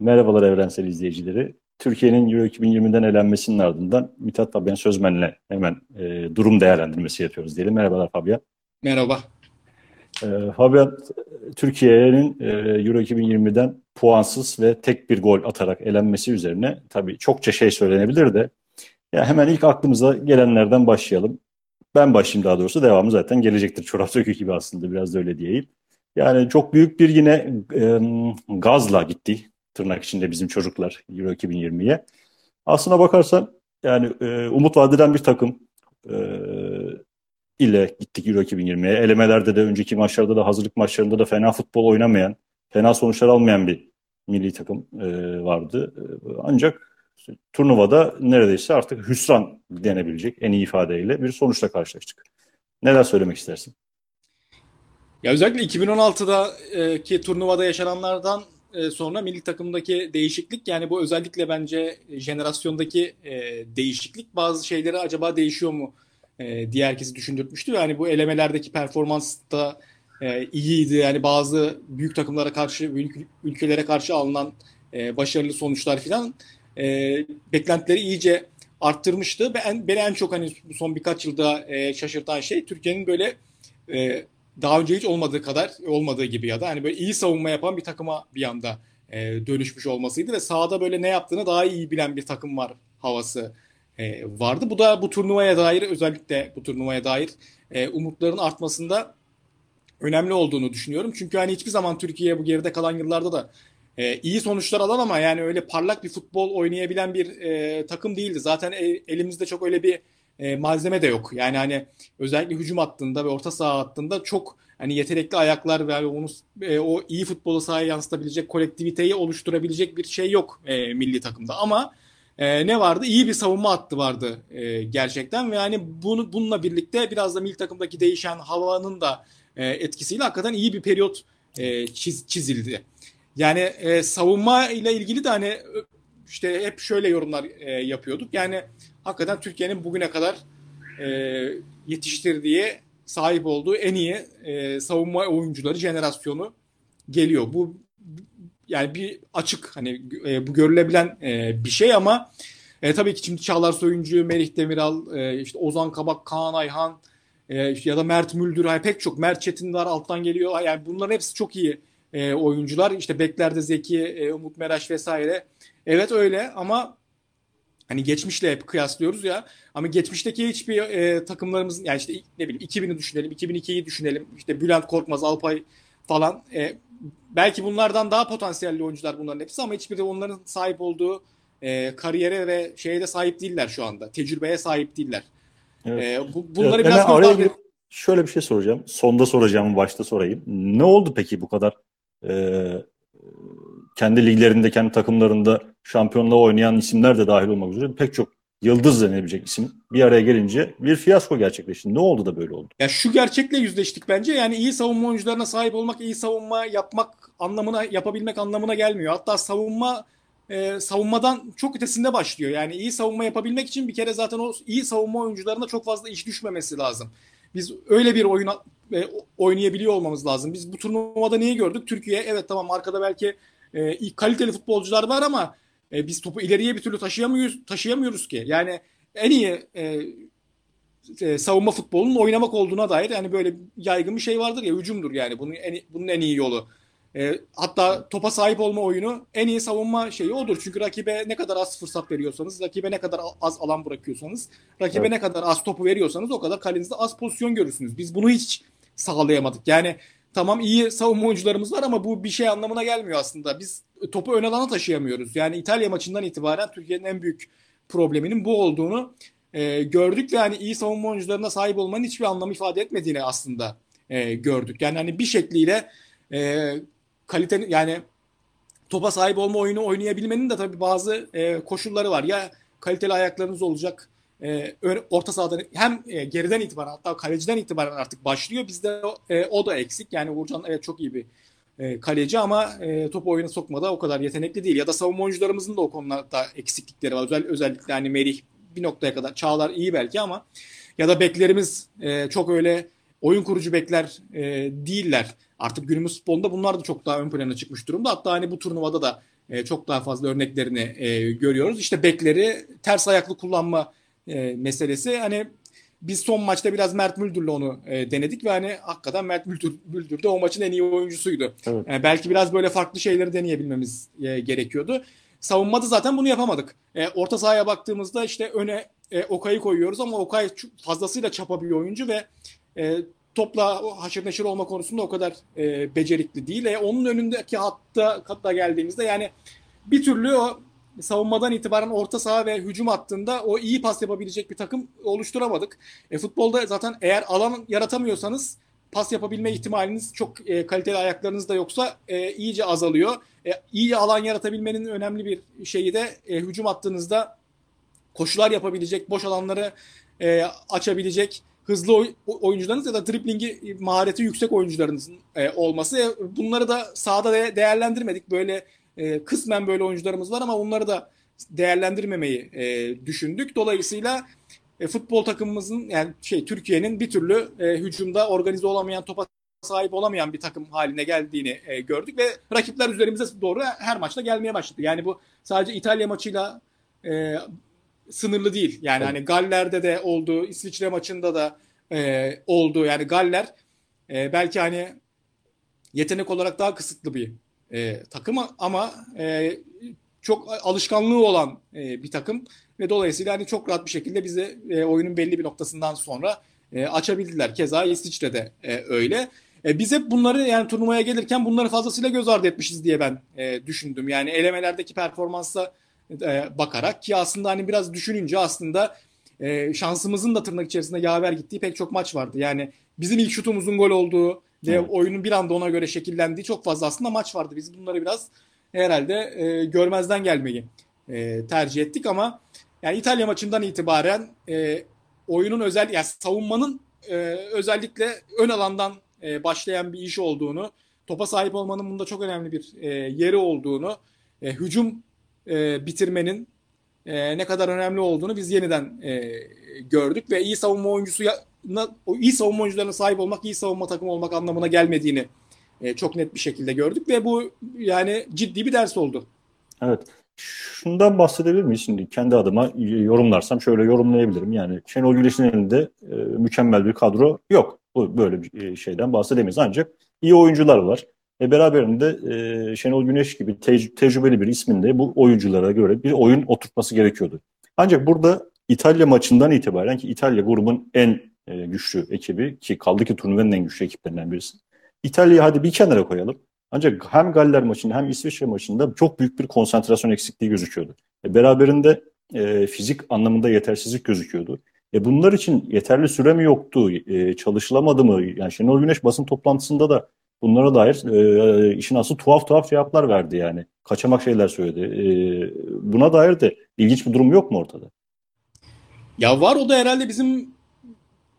Merhabalar evrensel izleyicileri. Türkiye'nin Euro 2020'den elenmesinin ardından Mithat Fabian Sözmen'le hemen e, durum değerlendirmesi yapıyoruz diyelim. Merhabalar Fabian. Merhaba. E, Fabian, Türkiye'nin e, Euro 2020'den puansız ve tek bir gol atarak elenmesi üzerine tabii çokça şey söylenebilir de ya hemen ilk aklımıza gelenlerden başlayalım. Ben başlayayım daha doğrusu devamı zaten gelecektir. Çorap sökü gibi aslında biraz da öyle diyeyim. Yani çok büyük bir yine e, gazla gitti tırnak içinde bizim çocuklar Euro 2020'ye. Aslına bakarsan yani e, umut vadeden bir takım e, ile gittik Euro 2020'ye. Elemelerde de önceki maçlarda da hazırlık maçlarında da fena futbol oynamayan, fena sonuçlar almayan bir milli takım e, vardı. E, ancak turnuvada neredeyse artık hüsran denebilecek en iyi ifadeyle bir sonuçla karşılaştık. Neler söylemek istersin? Ya özellikle 2016'daki turnuvada yaşananlardan sonra milli takımdaki değişiklik yani bu özellikle bence jenerasyondaki e, değişiklik bazı şeyleri acaba değişiyor mu e, diye herkesi düşündürtmüştü. Yani bu elemelerdeki performans da e, iyiydi. Yani bazı büyük takımlara karşı, büyük ülkelere karşı alınan e, başarılı sonuçlar falan e, beklentileri iyice arttırmıştı. Ben, beni en çok hani son birkaç yılda e, şaşırtan şey Türkiye'nin böyle e, daha önce hiç olmadığı kadar olmadığı gibi ya da hani böyle iyi savunma yapan bir takıma bir anda e, dönüşmüş olmasıydı ve sahada böyle ne yaptığını daha iyi bilen bir takım var havası e, vardı. Bu da bu turnuvaya dair özellikle bu turnuvaya dair e, umutların artmasında önemli olduğunu düşünüyorum. Çünkü hani hiçbir zaman Türkiye bu geride kalan yıllarda da e, iyi sonuçlar alan ama yani öyle parlak bir futbol oynayabilen bir e, takım değildi. Zaten e, elimizde çok öyle bir e, malzeme de yok. Yani hani özellikle hücum hattında ve orta saha hattında çok hani yetenekli ayaklar ve onu e, o iyi futbolu sahaya yansıtabilecek kolektiviteyi oluşturabilecek bir şey yok e, milli takımda. Ama e, ne vardı? İyi bir savunma hattı vardı e, gerçekten ve yani bunu bununla birlikte biraz da milli takımdaki değişen havanın da e, etkisiyle hakikaten iyi bir periyot e, çiz, çizildi. Yani e, savunma ile ilgili de hani işte hep şöyle yorumlar e, yapıyorduk. Yani hakikaten Türkiye'nin bugüne kadar e, yetiştirdiği, sahip olduğu en iyi e, savunma oyuncuları jenerasyonu geliyor. Bu yani bir açık hani e, bu görülebilen e, bir şey ama e, tabii ki şimdi Çağlar Soyuncu, Merih Demiral, e, işte Ozan Kabak, Kaan Ayhan e, ya da Mert Müldür, yani pek çok Mert Çetindar alttan geliyor. Yani bunların hepsi çok iyi e, oyuncular. İşte beklerde Zeki, e, Umut Meraş vesaire. Evet öyle ama hani geçmişle hep kıyaslıyoruz ya. Ama geçmişteki hiçbir e, takımlarımızın yani işte ne bileyim 2000'i düşünelim, 2002'yi düşünelim. İşte Bülent Korkmaz, Alpay falan. E, belki bunlardan daha potansiyelli oyuncular bunların hepsi ama hiçbiri de onların sahip olduğu e, kariyere ve şeye de sahip değiller şu anda. Tecrübeye sahip değiller. Evet. E, bu, bunları evet, biraz araya girip şöyle bir şey soracağım. Sonda soracağım, başta sorayım. Ne oldu peki bu kadar e, kendi liglerinde, kendi takımlarında şampiyonluğa oynayan isimler de dahil olmak üzere pek çok yıldız denilebilecek isim bir araya gelince bir fiyasko gerçekleşti. Ne oldu da böyle oldu? Ya şu gerçekle yüzleştik bence. Yani iyi savunma oyuncularına sahip olmak, iyi savunma yapmak anlamına, yapabilmek anlamına gelmiyor. Hatta savunma e, savunmadan çok ötesinde başlıyor. Yani iyi savunma yapabilmek için bir kere zaten o iyi savunma oyuncularına çok fazla iş düşmemesi lazım. Biz öyle bir oyun e, oynayabiliyor olmamız lazım. Biz bu turnuvada neyi gördük? Türkiye evet tamam arkada belki e, kaliteli futbolcular var ama e, biz topu ileriye bir türlü taşıyamıyoruz taşıyamıyoruz ki. Yani en iyi e, e, savunma futbolunun oynamak olduğuna dair yani böyle yaygın bir şey vardır ya hücumdur yani bunun en bunun en iyi yolu. E, hatta topa sahip olma oyunu en iyi savunma şeyi odur. Çünkü rakibe ne kadar az fırsat veriyorsanız, rakibe ne kadar az alan bırakıyorsanız, rakibe evet. ne kadar az topu veriyorsanız o kadar kalenizde az pozisyon görürsünüz. Biz bunu hiç sağlayamadık. Yani tamam iyi savunma oyuncularımız var ama bu bir şey anlamına gelmiyor aslında. Biz topu ön alana taşıyamıyoruz. Yani İtalya maçından itibaren Türkiye'nin en büyük probleminin bu olduğunu e, gördük ve yani iyi savunma oyuncularına sahip olmanın hiçbir anlam ifade etmediğini aslında e, gördük. Yani hani bir şekliyle e, kalite yani topa sahip olma oyunu oynayabilmenin de tabii bazı e, koşulları var. Ya kaliteli ayaklarınız olacak e, orta sahadan hem e, geriden itibaren hatta kaleciden itibaren artık başlıyor. Bizde e, o da eksik. Yani Uğurcan evet çok iyi bir e, kaleci ama e, top oyuna sokmada o kadar yetenekli değil. Ya da savunma oyuncularımızın da o konularda eksiklikleri var. Özel, özellikle hani Merih bir noktaya kadar. Çağlar iyi belki ama ya da beklerimiz e, çok öyle oyun kurucu bekler e, değiller. Artık günümüz futbolunda bunlar da çok daha ön plana çıkmış durumda. Hatta hani bu turnuvada da e, çok daha fazla örneklerini e, görüyoruz. İşte bekleri ters ayaklı kullanma e, meselesi. Hani biz son maçta biraz Mert Müldür'le onu e, denedik ve hani hakikaten Mert Müldür, Müldür de o maçın en iyi oyuncusuydu. Evet. Yani belki biraz böyle farklı şeyleri deneyebilmemiz e, gerekiyordu. Savunmada zaten bunu yapamadık. E, orta sahaya baktığımızda işte öne e, Okay'ı koyuyoruz ama Okay fazlasıyla çapa bir oyuncu ve e, topla haşır neşir olma konusunda o kadar e, becerikli değil. E, onun önündeki hatta hatta geldiğimizde yani bir türlü o savunmadan itibaren orta saha ve hücum hattında o iyi pas yapabilecek bir takım oluşturamadık. E, futbolda zaten eğer alan yaratamıyorsanız pas yapabilme ihtimaliniz çok e, kaliteli ayaklarınız da yoksa e, iyice azalıyor. E, iyi alan yaratabilmenin önemli bir şeyi de e, hücum attığınızda koşular yapabilecek, boş alanları e, açabilecek hızlı oy, oyuncularınız ya da driblingi mahareti yüksek oyuncularınızın e, olması. E, bunları da sahada de, değerlendirmedik. Böyle e, kısmen böyle oyuncularımız var ama onları da değerlendirmemeyi e, düşündük. Dolayısıyla e, futbol takımımızın yani şey Türkiye'nin bir türlü e, hücumda organize olamayan topa sahip olamayan bir takım haline geldiğini e, gördük ve rakipler üzerimize doğru her maçta gelmeye başladı. Yani bu sadece İtalya maçıyla e, sınırlı değil. Yani hani Galler'de de oldu, İsviçre maçında da e, oldu. Yani Galler e, belki hani yetenek olarak daha kısıtlı bir e, takım ama e, çok alışkanlığı olan e, bir takım ve dolayısıyla hani çok rahat bir şekilde bize e, oyunun belli bir noktasından sonra e, açabildiler. Keza İsviçre'de e, öyle. E, biz hep bunları yani turnuvaya gelirken bunları fazlasıyla göz ardı etmişiz diye ben e, düşündüm. Yani elemelerdeki performansa e, bakarak ki aslında hani biraz düşününce aslında e, şansımızın da tırnak içerisinde yaver gittiği pek çok maç vardı. Yani bizim ilk şutumuzun gol olduğu ve evet. oyunun bir anda ona göre şekillendiği çok fazla aslında maç vardı. Biz bunları biraz herhalde e, görmezden gelmeyi e, tercih ettik ama yani İtalya maçından itibaren e, oyunun özel yani savunmanın e, özellikle ön alandan e, başlayan bir iş olduğunu, topa sahip olmanın bunda çok önemli bir e, yeri olduğunu, e, hücum e, bitirmenin e, ne kadar önemli olduğunu biz yeniden e, gördük ve iyi savunma oyuncusu o iyi savunma oyuncularına sahip olmak, iyi savunma takımı olmak anlamına gelmediğini e, çok net bir şekilde gördük ve bu yani ciddi bir ders oldu. Evet. Şundan bahsedebilir miyiz şimdi? Kendi adıma yorumlarsam şöyle yorumlayabilirim. Yani Şenol Güneş'in elinde e, mükemmel bir kadro yok. Bu böyle bir e, şeyden bahsedemeyiz. Ancak iyi oyuncular var. E beraberinde e, Şenol Güneş gibi tec- tecrübeli bir ismin de bu oyunculara göre bir oyun oturtması gerekiyordu. Ancak burada İtalya maçından itibaren ki İtalya grubun en e, güçlü ekibi ki kaldı ki turnuvanın en güçlü ekiplerinden birisi. İtalya'yı hadi bir kenara koyalım. Ancak hem Galler maçında hem İsviçre maçında çok büyük bir konsantrasyon eksikliği gözüküyordu. E, beraberinde e, fizik anlamında yetersizlik gözüküyordu. E, bunlar için yeterli süre mi yoktu, e, çalışılamadı mı? Yani Şenol Güneş basın toplantısında da bunlara dair e, işin aslı tuhaf tuhaf cevaplar verdi yani. Kaçamak şeyler söyledi. E, buna dair de ilginç bir durum yok mu ortada? Ya var o da herhalde bizim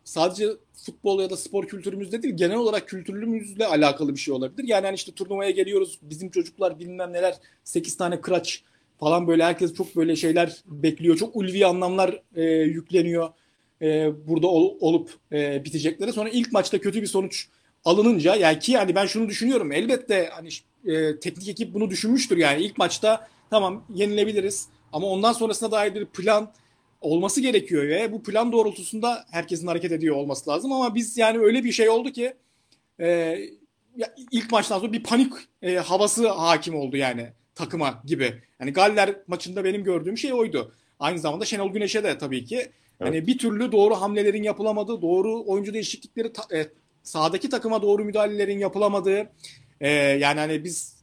sadece futbol ya da spor kültürümüzde değil genel olarak kültürümüzle alakalı bir şey olabilir. Yani hani işte turnuvaya geliyoruz bizim çocuklar bilmem neler 8 tane kıraç falan böyle herkes çok böyle şeyler bekliyor. Çok ulvi anlamlar e, yükleniyor e, burada ol, olup e, bitecekleri. Sonra ilk maçta kötü bir sonuç alınınca yani ki hani ben şunu düşünüyorum elbette hani e, teknik ekip bunu düşünmüştür yani ilk maçta tamam yenilebiliriz ama ondan sonrasında dair bir plan olması gerekiyor ve bu plan doğrultusunda herkesin hareket ediyor olması lazım ama biz yani öyle bir şey oldu ki e, ya ilk maçtan sonra bir panik e, havası hakim oldu yani takıma gibi. Yani Galler maçında benim gördüğüm şey oydu. Aynı zamanda Şenol Güneş'e de tabii ki evet. hani bir türlü doğru hamlelerin yapılamadığı, doğru oyuncu değişiklikleri ta, e, sahadaki takıma doğru müdahalelerin yapılamadığı e, yani hani biz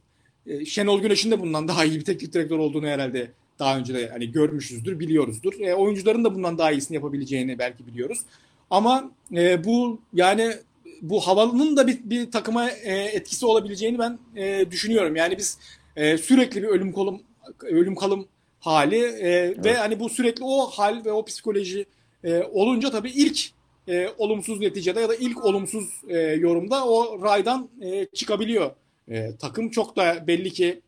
e, Şenol Güneş'in de bundan daha iyi bir teknik direktör olduğunu herhalde daha önce de hani görmüşüzdür, biliyoruzdur. E, oyuncuların da bundan daha iyisini yapabileceğini belki biliyoruz. Ama e, bu yani bu havalının da bir, bir takıma e, etkisi olabileceğini ben e, düşünüyorum. Yani biz e, sürekli bir ölüm kolum ölüm kalım hali e, evet. ve hani bu sürekli o hal ve o psikoloji e, olunca tabii ilk e, olumsuz neticede ya da ilk olumsuz e, yorumda o raydan e, çıkabiliyor. E, takım çok da belli ki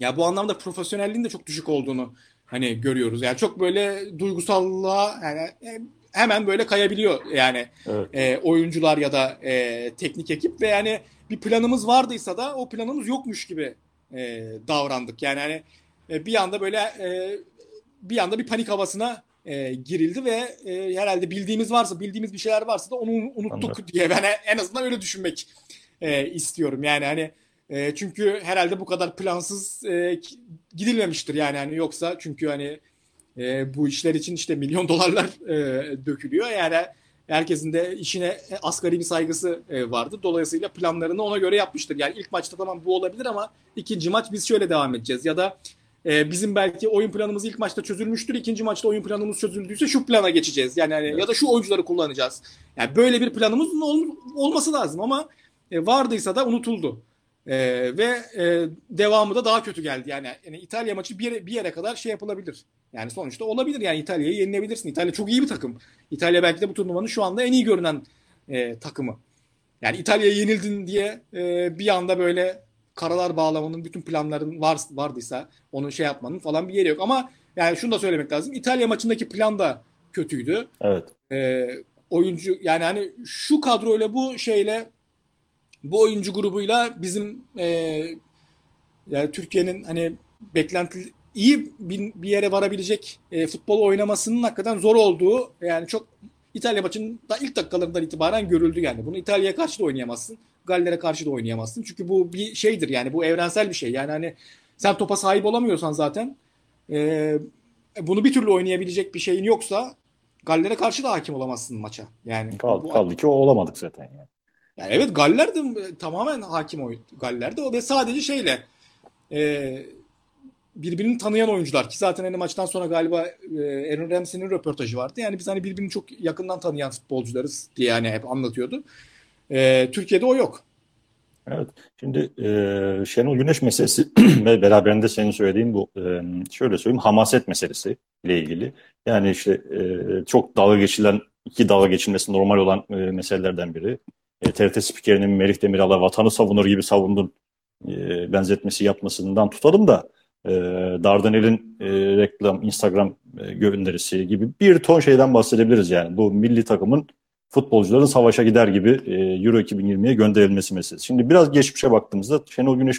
ya bu anlamda profesyonelliğin de çok düşük olduğunu hani görüyoruz. Yani çok böyle duygusallığa yani e, hemen böyle kayabiliyor yani evet. e, oyuncular ya da e, teknik ekip ve yani bir planımız vardıysa da o planımız yokmuş gibi e, davrandık. Yani hani e, bir anda böyle e, bir anda bir panik havasına e, girildi ve e, herhalde bildiğimiz varsa bildiğimiz bir şeyler varsa da onu unuttuk Anladım. diye ben en azından öyle düşünmek e, istiyorum. Yani hani e, çünkü herhalde bu kadar plansız e, gidilmemiştir yani hani yoksa çünkü hani e, bu işler için işte milyon dolarlar e, dökülüyor yani herkesin de işine asgari bir saygısı e, vardı. Dolayısıyla planlarını ona göre yapmıştır. Yani ilk maçta tamam bu olabilir ama ikinci maç biz şöyle devam edeceğiz ya da e, bizim belki oyun planımız ilk maçta çözülmüştür. ikinci maçta oyun planımız çözüldüyse şu plana geçeceğiz. Yani hani, evet. ya da şu oyuncuları kullanacağız. Yani böyle bir planımız ol, olması lazım ama e, vardıysa da unutuldu. E, ve e, devamı da daha kötü geldi. Yani, yani İtalya maçı bir bir yere kadar şey yapılabilir. Yani sonuçta olabilir. Yani İtalya'yı yenilebilirsin. İtalya çok iyi bir takım. İtalya belki de bu turnuvanın şu anda en iyi görünen e, takımı. Yani İtalya'ya yenildin diye e, bir anda böyle karalar bağlamanın bütün planların var, vardıysa onu şey yapmanın falan bir yeri yok. Ama yani şunu da söylemek lazım. İtalya maçındaki plan da kötüydü. Evet. E, oyuncu yani hani şu kadroyla bu şeyle bu oyuncu grubuyla bizim e, yani Türkiye'nin hani beklenti iyi bir, bir yere varabilecek e, futbol oynamasının hakikaten zor olduğu yani çok İtalya maçında ilk dakikalarından itibaren görüldü yani. Bunu İtalya'ya karşı da oynayamazsın. Galler'e karşı da oynayamazsın. Çünkü bu bir şeydir yani bu evrensel bir şey. Yani hani sen topa sahip olamıyorsan zaten e, bunu bir türlü oynayabilecek bir şeyin yoksa Galler'e karşı da hakim olamazsın maça. Yani kaldı, bu, kaldı ki o olamadık zaten yani. Yani evet Galler de tamamen hakim o Galler de o ve sadece şeyle e, birbirini tanıyan oyuncular ki zaten hani maçtan sonra galiba e, Aaron Ramsey'nin röportajı vardı. Yani biz hani birbirini çok yakından tanıyan futbolcularız diye yani hep anlatıyordu. E, Türkiye'de o yok. Evet. Şimdi e, Şenol Güneş meselesi ve beraberinde senin söylediğin bu e, şöyle söyleyeyim hamaset meselesi ile ilgili. Yani işte e, çok dalga geçilen iki dalga geçilmesi normal olan e, meselelerden biri. E, TRT spikerinin Merih Demiral'a vatanı savunur gibi savundun e, benzetmesi yapmasından tutalım da e, Dardanel'in e, reklam, Instagram e, gönderisi gibi bir ton şeyden bahsedebiliriz yani. Bu milli takımın futbolcuların savaşa gider gibi e, Euro 2020'ye gönderilmesi meselesi. Şimdi biraz geçmişe baktığımızda Şenol Güneş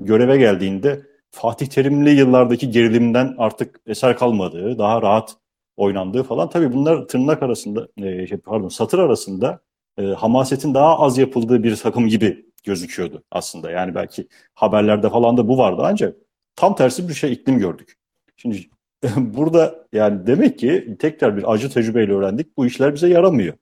göreve geldiğinde Fatih Terimli yıllardaki gerilimden artık eser kalmadığı, daha rahat oynandığı falan. Tabii bunlar tırnak arasında, e, şey, pardon satır arasında e, hamasetin daha az yapıldığı bir takım gibi gözüküyordu aslında. Yani belki haberlerde falan da bu vardı ancak tam tersi bir şey iklim gördük. Şimdi burada yani demek ki tekrar bir acı tecrübeyle öğrendik. Bu işler bize yaramıyor.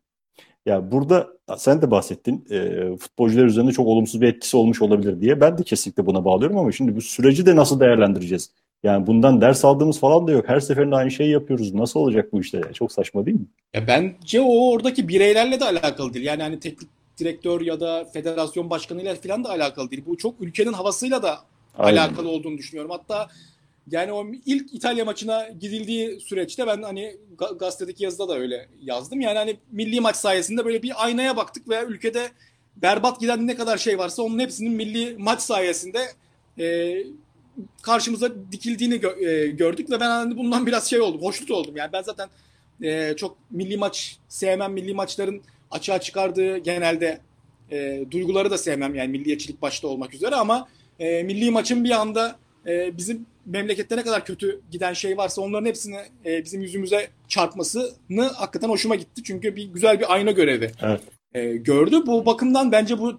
Ya burada sen de bahsettin e, futbolcular üzerinde çok olumsuz bir etkisi olmuş olabilir diye. Ben de kesinlikle buna bağlıyorum ama şimdi bu süreci de nasıl değerlendireceğiz? Yani bundan ders aldığımız falan da yok. Her seferinde aynı şeyi yapıyoruz. Nasıl olacak bu işte? Çok saçma değil mi? Ya bence o oradaki bireylerle de alakalı değil. Yani hani teknik direktör ya da federasyon başkanıyla falan da alakalı değil. Bu çok ülkenin havasıyla da Aynen. alakalı olduğunu düşünüyorum. Hatta yani o ilk İtalya maçına gidildiği süreçte ben hani gazetedeki yazıda da öyle yazdım. Yani hani milli maç sayesinde böyle bir aynaya baktık ve ülkede berbat giden ne kadar şey varsa onun hepsinin milli maç sayesinde e, karşımıza dikildiğini gö- e, gördük ve ben hani bundan biraz şey oldum, hoşnut oldum. Yani ben zaten e, çok milli maç sevmem, milli maçların açığa çıkardığı genelde e, duyguları da sevmem yani milliyetçilik başta olmak üzere ama e, milli maçın bir anda e, bizim memlekette ne kadar kötü giden şey varsa onların hepsini e, bizim yüzümüze çarpmasını hakikaten hoşuma gitti. Çünkü bir güzel bir ayna görevi evet. e, gördü. Bu bakımdan bence bu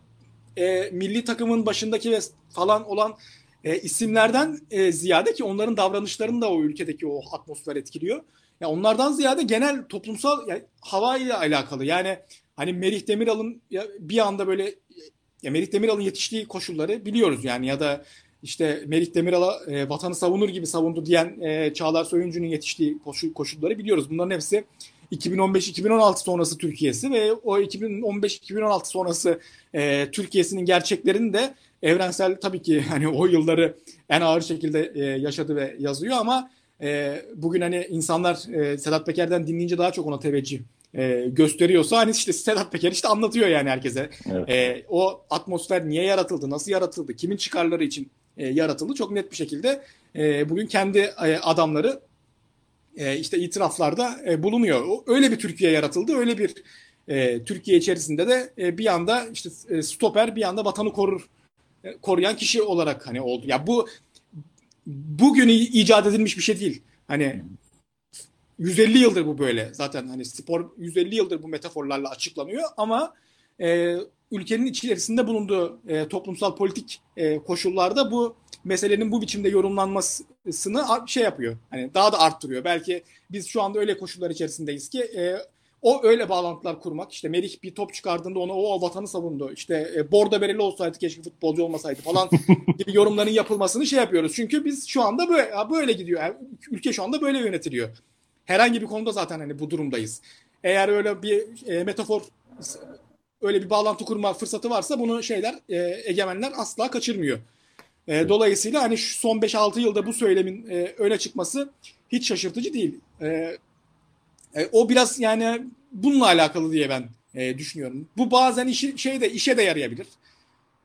e, milli takımın başındaki ve falan olan e, isimlerden e, ziyade ki onların davranışlarını da o ülkedeki o atmosfer etkiliyor. Ya onlardan ziyade genel toplumsal yani, hava ile alakalı. Yani hani Merih Demiral'ın bir anda böyle ya Merih Demiral'ın yetiştiği koşulları biliyoruz yani ya da işte Merih Demiral'a e, vatanı savunur gibi savundu diyen e, Çağlar Soyuncu'nun yetiştiği koşul, koşulları biliyoruz. Bunların hepsi 2015-2016 sonrası Türkiye'si ve o 2015-2016 sonrası e, Türkiye'sinin gerçeklerini de evrensel tabii ki hani o yılları en ağır şekilde e, yaşadı ve yazıyor ama e, bugün hani insanlar e, Sedat Peker'den dinleyince daha çok ona teveccüh e, gösteriyorsa hani işte Sedat Peker işte anlatıyor yani herkese. Evet. E, o atmosfer niye yaratıldı, nasıl yaratıldı, kimin çıkarları için e, yaratıldı çok net bir şekilde e, bugün kendi e, adamları e, işte itiraflarda e, bulunuyor. Öyle bir Türkiye yaratıldı, öyle bir e, Türkiye içerisinde de e, bir anda işte stoper bir anda vatanı korur koruyan kişi olarak hani oldu. Ya bu bugün icat edilmiş bir şey değil. Hani 150 yıldır bu böyle. Zaten hani spor 150 yıldır bu metaforlarla açıklanıyor ama e, ülkenin içerisinde bulunduğu e, toplumsal politik e, koşullarda bu meselenin bu biçimde yorumlanmasını şey yapıyor. Hani daha da arttırıyor. Belki biz şu anda öyle koşullar içerisindeyiz ki e, o öyle bağlantılar kurmak. İşte Merih bir top çıkardığında ona o, vatanı savundu. İşte e, Borda Bereli olsaydı keşke futbolcu olmasaydı falan gibi yorumların yapılmasını şey yapıyoruz. Çünkü biz şu anda böyle, böyle gidiyor. Yani ülke şu anda böyle yönetiliyor. Herhangi bir konuda zaten hani bu durumdayız. Eğer öyle bir e, metafor öyle bir bağlantı kurma fırsatı varsa bunu şeyler e, egemenler asla kaçırmıyor. E, dolayısıyla hani şu son 5-6 yılda bu söylemin e, öne çıkması hiç şaşırtıcı değil. E, e, o biraz yani bununla alakalı diye ben e, düşünüyorum. Bu bazen işi şeyde işe de yarayabilir.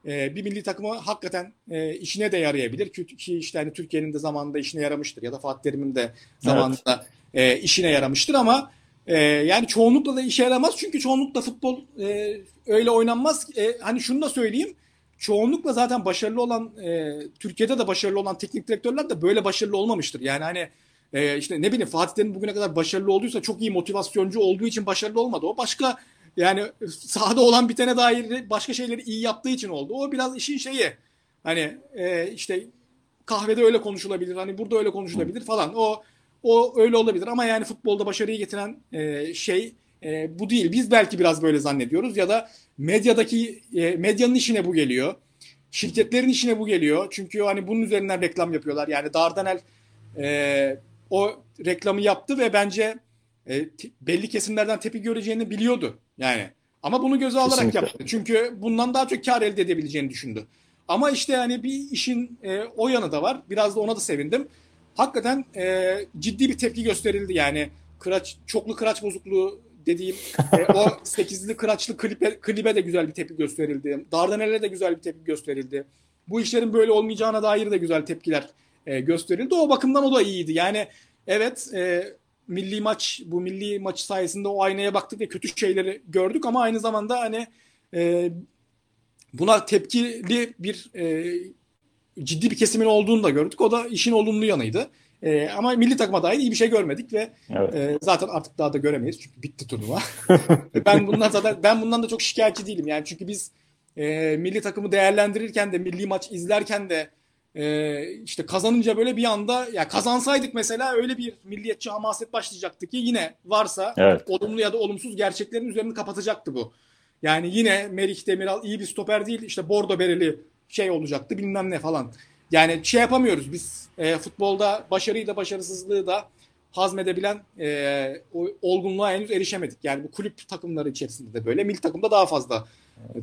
E, bir milli takıma hakikaten e, işine de yarayabilir ki işte hani Türkiye'nin de zamanında işine yaramıştır ya da Fatih Terim'in de zamanında evet. e, işine yaramıştır ama e, yani çoğunlukla da işe yaramaz çünkü çoğunlukla futbol e, öyle oynanmaz. E, hani şunu da söyleyeyim çoğunlukla zaten başarılı olan e, Türkiye'de de başarılı olan teknik direktörler de böyle başarılı olmamıştır. Yani hani e, işte ne bileyim Fatih Terim bugüne kadar başarılı olduysa çok iyi motivasyoncu olduğu için başarılı olmadı. O başka yani sahada olan bitene dair başka şeyleri iyi yaptığı için oldu. O biraz işin şeyi. Hani e, işte kahvede öyle konuşulabilir. Hani burada öyle konuşulabilir falan. O o öyle olabilir ama yani futbolda başarıyı getiren e, şey e, bu değil. Biz belki biraz böyle zannediyoruz ya da medyadaki e, medyanın işine bu geliyor. Şirketlerin işine bu geliyor. Çünkü hani bunun üzerinden reklam yapıyorlar. Yani Dardanel e, o reklamı yaptı ve bence e, belli kesimlerden tepki göreceğini biliyordu. Yani ama bunu göze alarak Kesinlikle. yaptı. Çünkü bundan daha çok kar elde edebileceğini düşündü. Ama işte hani bir işin e, o yanı da var. Biraz da ona da sevindim. Hakikaten e, ciddi bir tepki gösterildi. Yani kıraç, çoklu kıraç bozukluğu dediğim e, o sekizli kıraçlı klibe, klibe de güzel bir tepki gösterildi. Dardanel'e de güzel bir tepki gösterildi. Bu işlerin böyle olmayacağına dair de güzel tepkiler e, gösterildi. O bakımdan o da iyiydi. Yani evet e, milli maç bu milli maç sayesinde o aynaya baktık ve kötü şeyleri gördük ama aynı zamanda hani e, buna tepkili bir e, ciddi bir kesimin olduğunu da gördük. O da işin olumlu yanıydı. E, ama milli takıma dair iyi bir şey görmedik ve evet. e, zaten artık daha da göremeyiz çünkü bitti turnuva. ben bundan zaten ben bundan da çok şikayetçi değilim yani çünkü biz e, milli takımı değerlendirirken de milli maç izlerken de e, işte kazanınca böyle bir anda ya kazansaydık mesela öyle bir milliyetçi hamaset başlayacaktı ki yine varsa evet. olumlu ya da olumsuz gerçeklerin üzerini kapatacaktı bu. Yani yine Merih Demiral iyi bir stoper değil işte Bordo Bereli şey olacaktı bilmem ne falan. Yani şey yapamıyoruz biz e, futbolda başarıyı da başarısızlığı da hazmedebilen e, olgunluğa henüz erişemedik. Yani bu kulüp takımları içerisinde de böyle, milli takımda daha fazla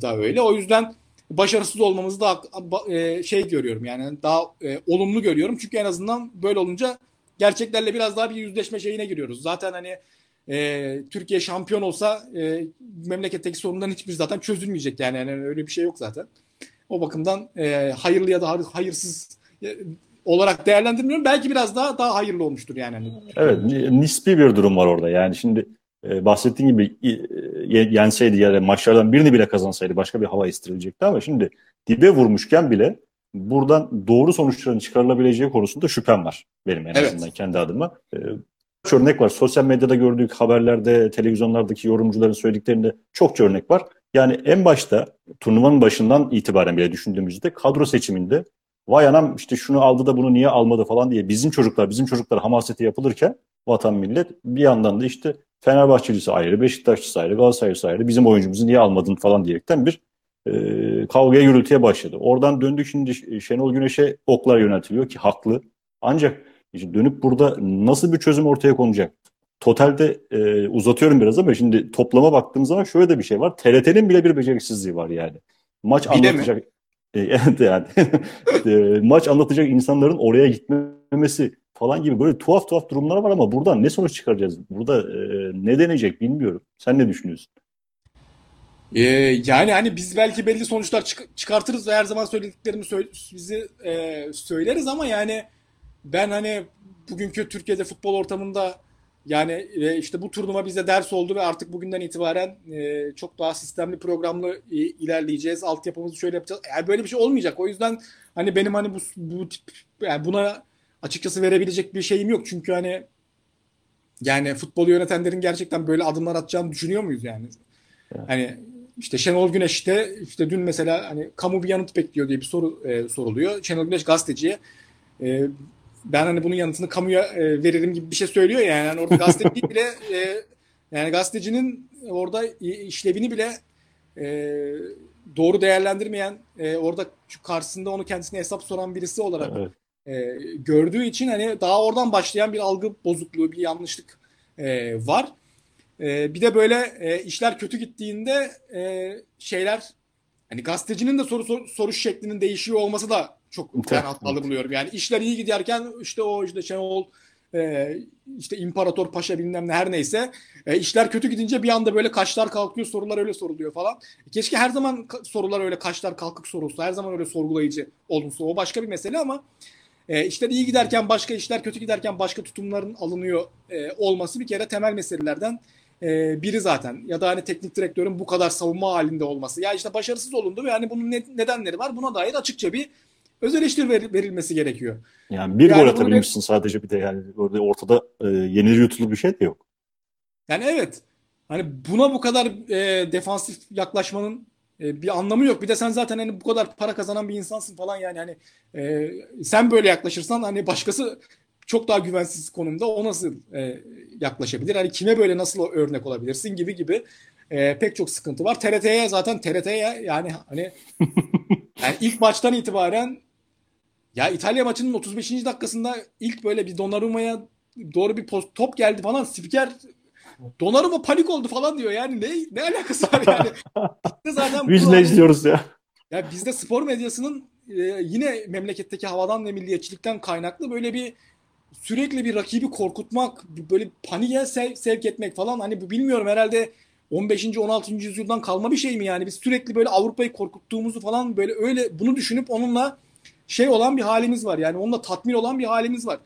daha öyle. O yüzden başarısız olmamızı da e, şey görüyorum yani daha e, olumlu görüyorum. Çünkü en azından böyle olunca gerçeklerle biraz daha bir yüzleşme şeyine giriyoruz. Zaten hani e, Türkiye şampiyon olsa e, memleketteki sorunların hiçbir zaten çözülmeyecek yani. yani öyle bir şey yok zaten. O bakımdan e, hayırlı ya da hayırsız e, olarak değerlendirmiyorum. Belki biraz daha daha hayırlı olmuştur yani. Hani. Evet, nispi bir durum var orada. Yani şimdi e, bahsettiğim gibi e, yenseydi ya da maçlardan birini bile kazansaydı başka bir hava istirilecekti ama şimdi dibe vurmuşken bile buradan doğru sonuçların çıkarılabileceği konusunda şüphem var benim en evet. azından kendi adıma. E, örnek var. Sosyal medyada gördüğük haberlerde, televizyonlardaki yorumcuların söylediklerinde çok örnek var. Yani en başta turnuvanın başından itibaren bile düşündüğümüzde kadro seçiminde vay anam işte şunu aldı da bunu niye almadı falan diye bizim çocuklar bizim çocuklar hamaseti yapılırken vatan millet bir yandan da işte Fenerbahçelisi ayrı, Beşiktaşlısı ayrı, Galatasaraylısı ayrı bizim oyuncumuzu niye almadın falan diyerekten bir e, kavgaya gürültüye başladı. Oradan döndük şimdi Şenol Güneş'e oklar yöneltiliyor ki haklı. Ancak işte dönüp burada nasıl bir çözüm ortaya konacak? Totalde e, uzatıyorum biraz ama şimdi toplama baktığımız zaman şöyle de bir şey var. TRT'nin bile bir beceriksizliği var yani. Maç bir anlatacak. E, evet yani. e, maç anlatacak insanların oraya gitmemesi falan gibi böyle tuhaf tuhaf durumlar var ama buradan ne sonuç çıkaracağız? Burada e, ne denecek bilmiyorum. Sen ne düşünüyorsun? Ee, yani hani biz belki belli sonuçlar çık- çıkartırız ve her zaman söylediklerimi sö- bizi e, söyleriz ama yani ben hani bugünkü Türkiye'de futbol ortamında Yani e, işte bu turnuva bize ders oldu ve artık bugünden itibaren e, çok daha sistemli programlı e, ilerleyeceğiz. Altyapımızı şöyle yapacağız. Yani böyle bir şey olmayacak. O yüzden hani benim hani bu, bu tip yani buna açıkçası verebilecek bir şeyim yok. Çünkü hani yani futbolu yönetenlerin gerçekten böyle adımlar atacağını düşünüyor muyuz yani? Evet. Hani işte Şenol Güneş de işte dün mesela hani kamu bir yanıt bekliyor diye bir soru e, soruluyor. Şenol Güneş gazeteciye e, ben hani bunun yanıtını kamuya e, veririm gibi bir şey söylüyor yani. yani orada gazeteci bile e, yani gazetecinin orada işlevini bile e, doğru değerlendirmeyen e, orada karşısında onu kendisine hesap soran birisi olarak evet. e, gördüğü için hani daha oradan başlayan bir algı bozukluğu, bir yanlışlık e, var. E, bir de böyle e, işler kötü gittiğinde e, şeyler hani gazetecinin de soru sor, soruş şeklinin değişiyor olması da çok ben hatalı buluyorum. Yani işler iyi giderken işte o işte Şenol e, işte İmparator Paşa bilmem ne her neyse e, işler kötü gidince bir anda böyle kaşlar kalkıyor sorular öyle soruluyor falan. Keşke her zaman sorular öyle kaşlar kalkık sorulsa her zaman öyle sorgulayıcı olunsa o başka bir mesele ama e, işler iyi giderken başka işler kötü giderken başka tutumların alınıyor e, olması bir kere temel meselelerden e, biri zaten. Ya da hani teknik direktörün bu kadar savunma halinde olması. Ya işte başarısız olundu ve hani bunun ne, nedenleri var. Buna dair açıkça bir öz eleştiri ver, verilmesi gerekiyor. Yani bir yani gol atabilmişsin sadece bir de yani orada ortada e, yenilir yutulur bir şey de yok. Yani evet. Hani buna bu kadar e, defansif yaklaşmanın e, bir anlamı yok. Bir de sen zaten hani bu kadar para kazanan bir insansın falan yani hani e, sen böyle yaklaşırsan hani başkası çok daha güvensiz konumda o nasıl e, yaklaşabilir? Hani kime böyle nasıl örnek olabilirsin gibi gibi e, pek çok sıkıntı var. TRT'ye zaten TRT'ye yani hani yani ilk maçtan itibaren ya İtalya maçının 35. dakikasında ilk böyle bir Donnarumma'ya doğru bir post, top geldi falan spiker Donnarumma panik oldu falan diyor. Yani ne ne alakası var yani? bizde zaten Biz ne izliyoruz ya? Ya bizde spor medyasının e, yine memleketteki havadan ve milliyetçilikten kaynaklı böyle bir sürekli bir rakibi korkutmak, böyle paniğe sev, sevk etmek falan hani bu bilmiyorum herhalde 15. 16. yüzyıldan kalma bir şey mi yani? Biz sürekli böyle Avrupa'yı korkuttuğumuzu falan böyle öyle bunu düşünüp onunla şey olan bir halimiz var. Yani onunla tatmin olan bir halimiz var.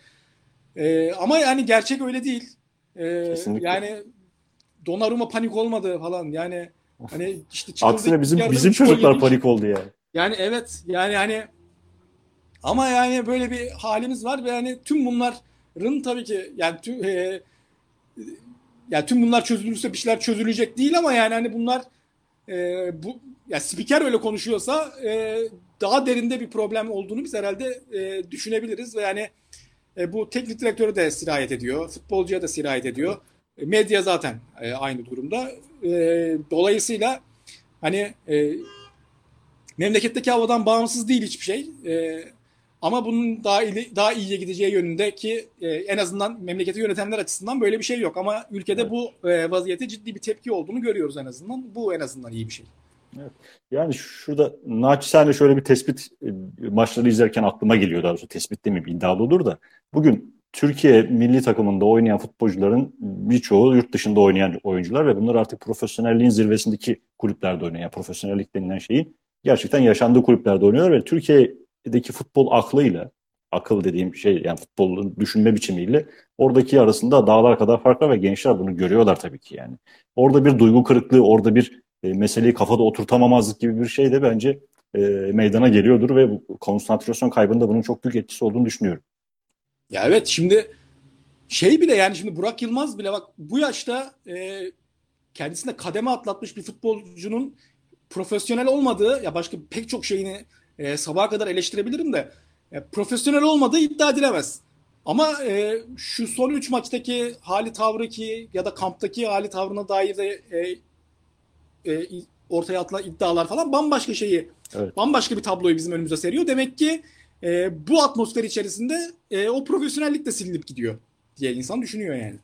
Ee, ama yani gerçek öyle değil. Ee, yani Donnarumma panik olmadı falan. Yani hani işte Aksine bizim bizim çocuklar panik oldu yani. Yani evet. Yani hani ama yani böyle bir halimiz var ve yani tüm bunların tabii ki yani tüm, e, yani tüm bunlar çözülürse bir şeyler çözülecek değil ama yani hani bunlar e, bu ya spiker öyle konuşuyorsa e, daha derinde bir problem olduğunu biz herhalde e, düşünebiliriz ve yani e, bu teknik direktörü de sirayet ediyor, futbolcuya da sirayet ediyor. E, medya zaten e, aynı durumda. E, dolayısıyla hani e, memleketteki havadan bağımsız değil hiçbir şey. E, ama bunun daha iyi, daha iyiye gideceği yönündeki e, en azından memleketi yönetenler açısından böyle bir şey yok. Ama ülkede bu e, vaziyete ciddi bir tepki olduğunu görüyoruz en azından. Bu en azından iyi bir şey. Evet. Yani şurada naçizane şöyle bir tespit e, maçları izlerken aklıma geliyor daha doğrusu tespit değil mi iddialı olur da bugün Türkiye milli takımında oynayan futbolcuların birçoğu yurt dışında oynayan oyuncular ve bunlar artık profesyonelliğin zirvesindeki kulüplerde oynayan, yani profesyonellik denilen şeyi gerçekten yaşandığı kulüplerde oynuyorlar ve Türkiye'deki futbol aklıyla, akıl dediğim şey yani futbolun düşünme biçimiyle oradaki arasında dağlar kadar fark var ve gençler bunu görüyorlar tabii ki yani. Orada bir duygu kırıklığı, orada bir e, meseleyi kafada oturtamamazlık gibi bir şey de bence e, meydana geliyordur ve bu konsantrasyon kaybında bunun çok büyük etkisi olduğunu düşünüyorum. Ya evet şimdi şey bile yani şimdi Burak Yılmaz bile bak bu yaşta e, kendisine kademe atlatmış bir futbolcunun profesyonel olmadığı ya başka pek çok şeyini e, sabaha kadar eleştirebilirim de e, profesyonel olmadığı iddia edilemez. Ama e, şu son 3 maçtaki hali tavrı ki ya da kamptaki hali tavrına dair de e, e, ortaya atılan iddialar falan bambaşka şeyi, evet. bambaşka bir tabloyu bizim önümüze seriyor. Demek ki e, bu atmosfer içerisinde e, o profesyonellik de silinip gidiyor diye insan düşünüyor yani.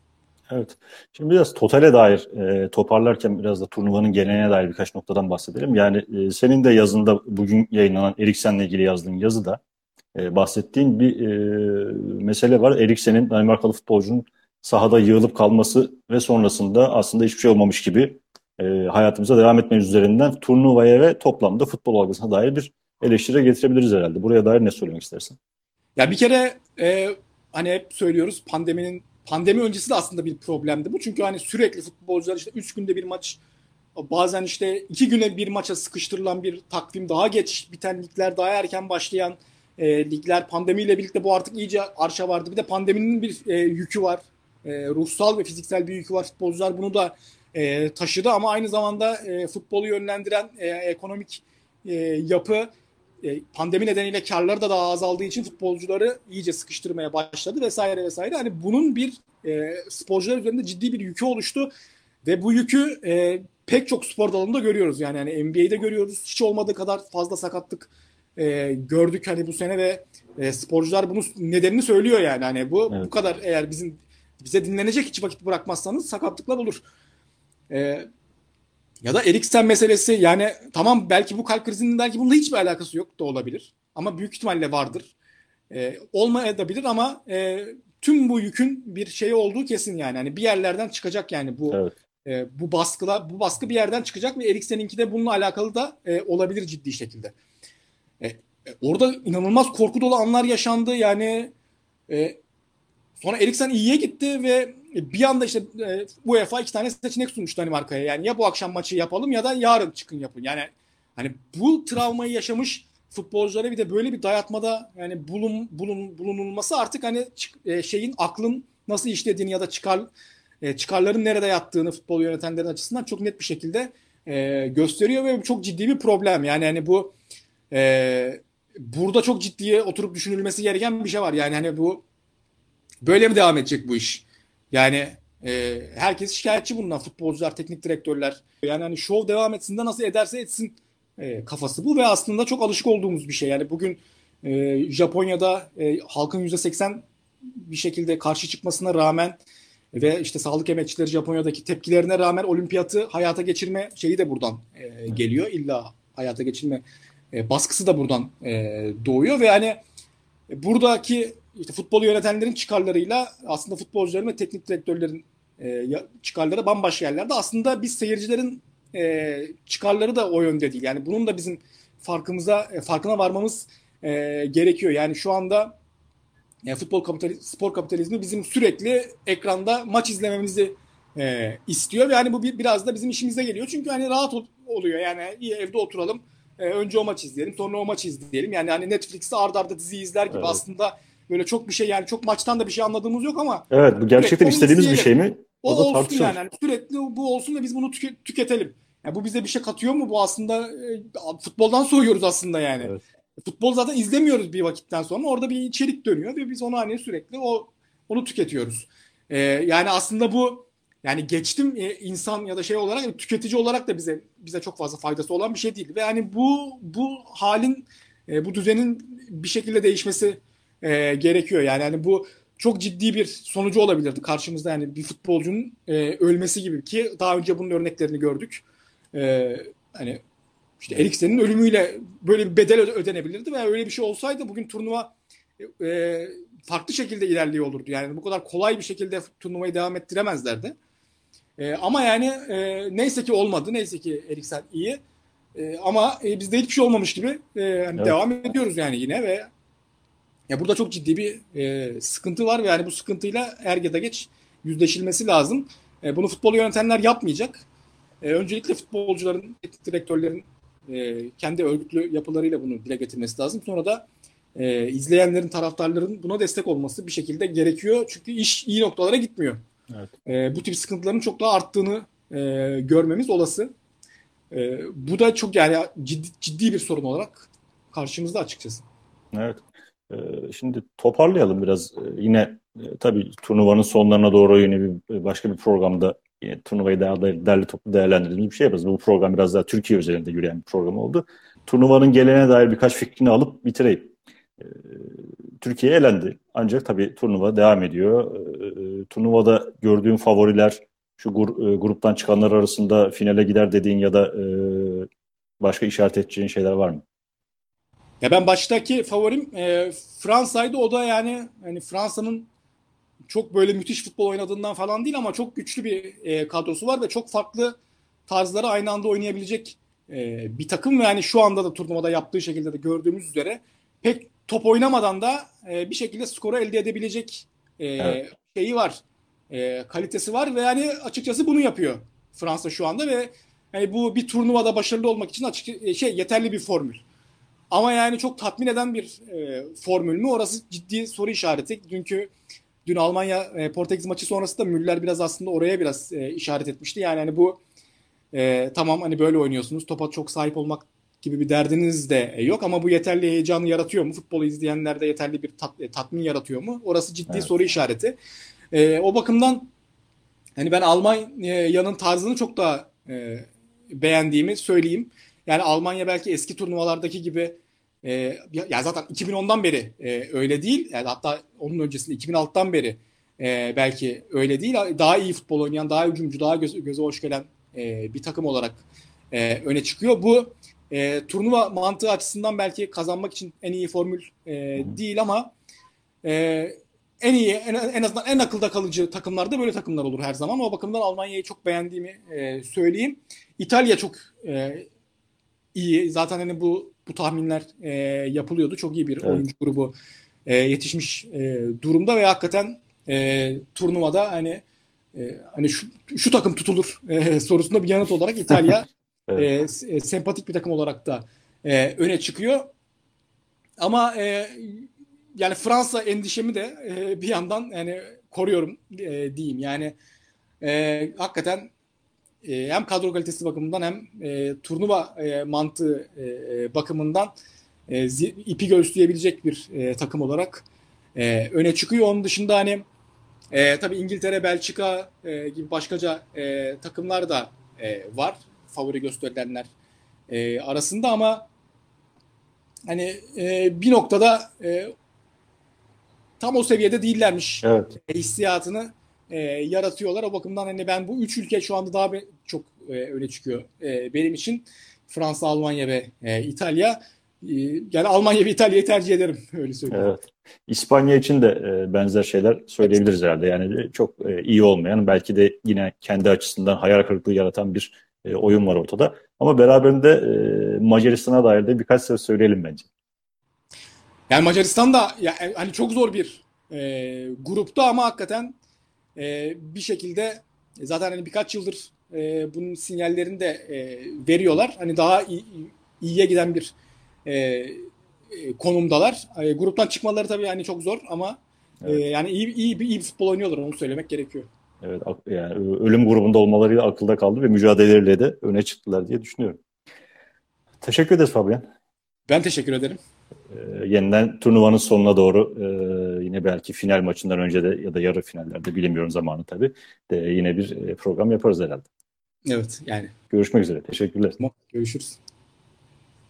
Evet. Şimdi biraz totale dair e, toparlarken biraz da turnuvanın geleneğine dair birkaç noktadan bahsedelim. Yani e, senin de yazında bugün yayınlanan Eriksen'le ilgili yazdığın yazıda e, bahsettiğin bir e, mesele var. Eriksen'in Danimarkalı futbolcunun sahada yığılıp kalması ve sonrasında aslında hiçbir şey olmamış gibi e, hayatımıza devam etme üzerinden turnuvaya ve toplamda futbol algısına dair bir eleştiri getirebiliriz herhalde. Buraya dair ne söylemek istersin? Ya bir kere e, hani hep söylüyoruz pandeminin pandemi öncesi de aslında bir problemdi bu. Çünkü hani sürekli futbolcular işte 3 günde bir maç bazen işte 2 güne bir maça sıkıştırılan bir takvim daha geç biten ligler daha erken başlayan e, ligler pandemiyle birlikte bu artık iyice arşa vardı. Bir de pandeminin bir e, yükü var. E, ruhsal ve fiziksel bir yükü var. Futbolcular bunu da e, taşıdı ama aynı zamanda e, futbolu yönlendiren e, ekonomik e, yapı e, pandemi nedeniyle karları da daha azaldığı için futbolcuları iyice sıkıştırmaya başladı vesaire vesaire. Hani bunun bir e, sporcular üzerinde ciddi bir yükü oluştu ve bu yükü e, pek çok spor dalında görüyoruz. Yani hani NBA'de görüyoruz. Hiç olmadığı kadar fazla sakatlık e, gördük hani bu sene ve e, sporcular bunun nedenini söylüyor yani. Hani bu evet. bu kadar eğer bizim bize dinlenecek hiç vakit bırakmazsanız sakatlıklar olur. E, ya da Eriksen meselesi yani tamam belki bu kalp krizinin belki bununla hiçbir alakası yok da olabilir. Ama büyük ihtimalle vardır. E, olmayabilir ama e, tüm bu yükün bir şeyi olduğu kesin yani. Hani bir yerlerden çıkacak yani bu evet. e, bu baskıla bu baskı bir yerden çıkacak ve Eriksen'inki de bununla alakalı da e, olabilir ciddi şekilde. E, e, orada inanılmaz korku dolu anlar yaşandı yani e, sonra Eriksen iyiye gitti ve bir anda işte e, UEFA iki tane seçenek sunmuştu Danimarka'ya. Yani ya bu akşam maçı yapalım ya da yarın çıkın yapın. Yani hani bu travmayı yaşamış futbolculara bir de böyle bir dayatmada yani bulun, bulun bulunulması artık hani e, şeyin aklın nasıl işlediğini ya da çıkar e, çıkarların nerede yattığını futbol yönetenlerin açısından çok net bir şekilde e, gösteriyor ve çok ciddi bir problem. Yani hani bu burada çok ciddiye oturup düşünülmesi gereken bir şey var. Yani hani bu böyle mi devam edecek bu iş? Yani e, herkes şikayetçi bundan. Futbolcular, teknik direktörler. Yani hani şov devam etsin de nasıl ederse etsin e, kafası bu ve aslında çok alışık olduğumuz bir şey. Yani bugün e, Japonya'da e, halkın %80 bir şekilde karşı çıkmasına rağmen ve işte sağlık emekçileri Japonya'daki tepkilerine rağmen olimpiyatı hayata geçirme şeyi de buradan e, geliyor. İlla hayata geçirme e, baskısı da buradan e, doğuyor ve hani buradaki işte futbolu yönetenlerin çıkarlarıyla aslında futbolcuların ve teknik direktörlerin e, çıkarları bambaşka yerlerde. Aslında biz seyircilerin e, çıkarları da o yönde değil. Yani bunun da bizim farkımıza e, farkına varmamız e, gerekiyor. Yani şu anda e, futbol kapitalizmi, spor kapitalizmi bizim sürekli ekranda maç izlememizi e, istiyor ve yani bu bir, biraz da bizim işimize geliyor. Çünkü hani rahat ol, oluyor. Yani iyi evde oturalım. E, önce o maç izleyelim, sonra o maç izleyelim. Yani hani Netflix'te ardarda arda dizi izler gibi evet. aslında böyle çok bir şey yani çok maçtan da bir şey anladığımız yok ama Evet bu gerçekten istediğimiz bir şey mi? O, o da olsun yani. yani. Sürekli bu olsun da biz bunu tüke, tüketelim. Yani bu bize bir şey katıyor mu? Bu aslında e, futboldan soğuyoruz aslında yani. Evet. Futbol zaten izlemiyoruz bir vakitten sonra. Orada bir içerik dönüyor ve biz onu hani sürekli o onu tüketiyoruz. Ee, yani aslında bu yani geçtim e, insan ya da şey olarak tüketici olarak da bize bize çok fazla faydası olan bir şey değil. Ve yani bu bu halin e, bu düzenin bir şekilde değişmesi e, gerekiyor. Yani hani bu çok ciddi bir sonucu olabilirdi karşımızda yani bir futbolcunun e, ölmesi gibi ki daha önce bunun örneklerini gördük. E, hani işte Eriksen'in ölümüyle böyle bir bedel ödenebilirdi ve öyle bir şey olsaydı bugün turnuva e, farklı şekilde ilerliyor olurdu. Yani bu kadar kolay bir şekilde turnuvayı devam ettiremezlerdi. E, ama yani e, neyse ki olmadı. Neyse ki Eriksen iyi. E, ama e, bizde hiçbir şey olmamış gibi e, yani evet. devam ediyoruz yani yine ve ya burada çok ciddi bir e, sıkıntı var ve yani bu sıkıntıyla er ya da geç yüzleşilmesi lazım. E, bunu futbol yönetenler yapmayacak. E, öncelikle futbolcuların, direktörlerin e, kendi örgütlü yapılarıyla bunu dile getirmesi lazım. Sonra da e, izleyenlerin, taraftarların buna destek olması bir şekilde gerekiyor. Çünkü iş iyi noktalara gitmiyor. Evet. E, bu tip sıkıntıların çok daha arttığını e, görmemiz olası. E, bu da çok yani ciddi, ciddi bir sorun olarak karşımızda açıkçası. Evet. Ee, şimdi toparlayalım biraz. Ee, yine e, tabii turnuvanın sonlarına doğru yine bir e, başka bir programda yine turnuvayı daha derli toplu değerlendirdiğimiz bir şey yaparız. Bu program biraz daha Türkiye üzerinde yürüyen bir program oldu. Turnuvanın gelene dair birkaç fikrini alıp bitireyim. Ee, Türkiye elendi. Ancak tabii turnuva devam ediyor. Turnuvada gördüğün favoriler şu e, gruptan çıkanlar arasında finale gider dediğin ya da başka işaret edeceğin şeyler var mı? Ya ben baştaki favorim e, Fransa'ydı. O da yani hani Fransa'nın çok böyle müthiş futbol oynadığından falan değil ama çok güçlü bir e, kadrosu var ve çok farklı tarzları aynı anda oynayabilecek e, bir takım ve yani şu anda da turnuvada yaptığı şekilde de gördüğümüz üzere pek top oynamadan da e, bir şekilde skoru elde edebilecek e, evet. şeyi var. e, kalitesi var ve yani açıkçası bunu yapıyor Fransa şu anda ve yani bu bir turnuvada başarılı olmak için açık e, şey yeterli bir formül. Ama yani çok tatmin eden bir e, formül mü? Orası ciddi soru işareti. Dünkü dün Almanya e, Portekiz maçı sonrasında Müller biraz aslında oraya biraz e, işaret etmişti. Yani hani bu e, tamam hani böyle oynuyorsunuz. Topa çok sahip olmak gibi bir derdiniz de yok ama bu yeterli heyecanı yaratıyor mu? Futbolu izleyenlerde yeterli bir tat, e, tatmin yaratıyor mu? Orası ciddi evet. soru işareti. E, o bakımdan hani ben Almanya'nın tarzını çok daha e, beğendiğimi söyleyeyim. Yani Almanya belki eski turnuvalardaki gibi e, ya zaten 2010'dan beri e, öyle değil. Yani hatta onun öncesinde 2006'dan beri e, belki öyle değil. Daha iyi futbol oynayan, daha hücumcu, daha göz, göze hoş gelen e, bir takım olarak e, öne çıkıyor. Bu e, turnuva mantığı açısından belki kazanmak için en iyi formül e, değil ama e, en iyi en, en azından en akılda kalıcı takımlarda böyle takımlar olur her zaman. O bakımdan Almanya'yı çok beğendiğimi e, söyleyeyim. İtalya çok e, iyi. Zaten hani bu bu tahminler e, yapılıyordu. Çok iyi bir evet. oyuncu grubu e, yetişmiş e, durumda ve hakikaten e, turnuvada hani e, hani şu, şu takım tutulur e, sorusunda bir yanıt olarak İtalya evet. e, sempatik bir takım olarak da e, öne çıkıyor. Ama e, yani Fransa endişemi de e, bir yandan yani koruyorum e, diyeyim. Yani e, hakikaten e, hem kadro kalitesi bakımından hem e, turnuva e, mantığı e, e bakımından e, ipi göğüsleyebilecek bir e, takım olarak e, öne çıkıyor. Onun dışında hani e, tabii İngiltere, Belçika e, gibi başkaca e, takımlar da e, var. Favori gösterilenler e, arasında ama hani e, bir noktada e, tam o seviyede değillermiş evet. hissiyatını e, yaratıyorlar. O bakımdan hani ben bu üç ülke şu anda daha be, çok e, öne çıkıyor e, benim için. Fransa, Almanya ve e, İtalya. E, yani Almanya ve İtalya'yı tercih ederim öyle söyleyeyim. Evet. İspanya için de e, benzer şeyler söyleyebiliriz herhalde. Yani çok e, iyi olmayan belki de yine kendi açısından hayal kırıklığı yaratan bir e, oyun var ortada. Ama beraberinde e, Macaristan'a dair de birkaç söz söyleyelim bence. Yani Macaristan da yani hani çok zor bir e, grupta ama hakikaten e, bir şekilde zaten hani birkaç yıldır e, bunun sinyallerini de e, veriyorlar. Hani daha iyi, iyiye giden bir e, e, konumdalar. E, gruptan çıkmaları tabii hani çok zor ama e, evet. e, yani iyi, iyi, iyi bir futbol oynuyorlar onu söylemek gerekiyor. Evet yani ölüm grubunda olmalarıyla akılda kaldı ve mücadeleleriyle de öne çıktılar diye düşünüyorum. Teşekkür ederiz Fabian. Ben teşekkür ederim. Ee, yeniden turnuvanın sonuna doğru e, yine belki final maçından önce de ya da yarı finallerde bilemiyorum zamanı tabii de yine bir e, program yaparız herhalde. Evet yani. Görüşmek üzere. Teşekkürler. Görüşürüz.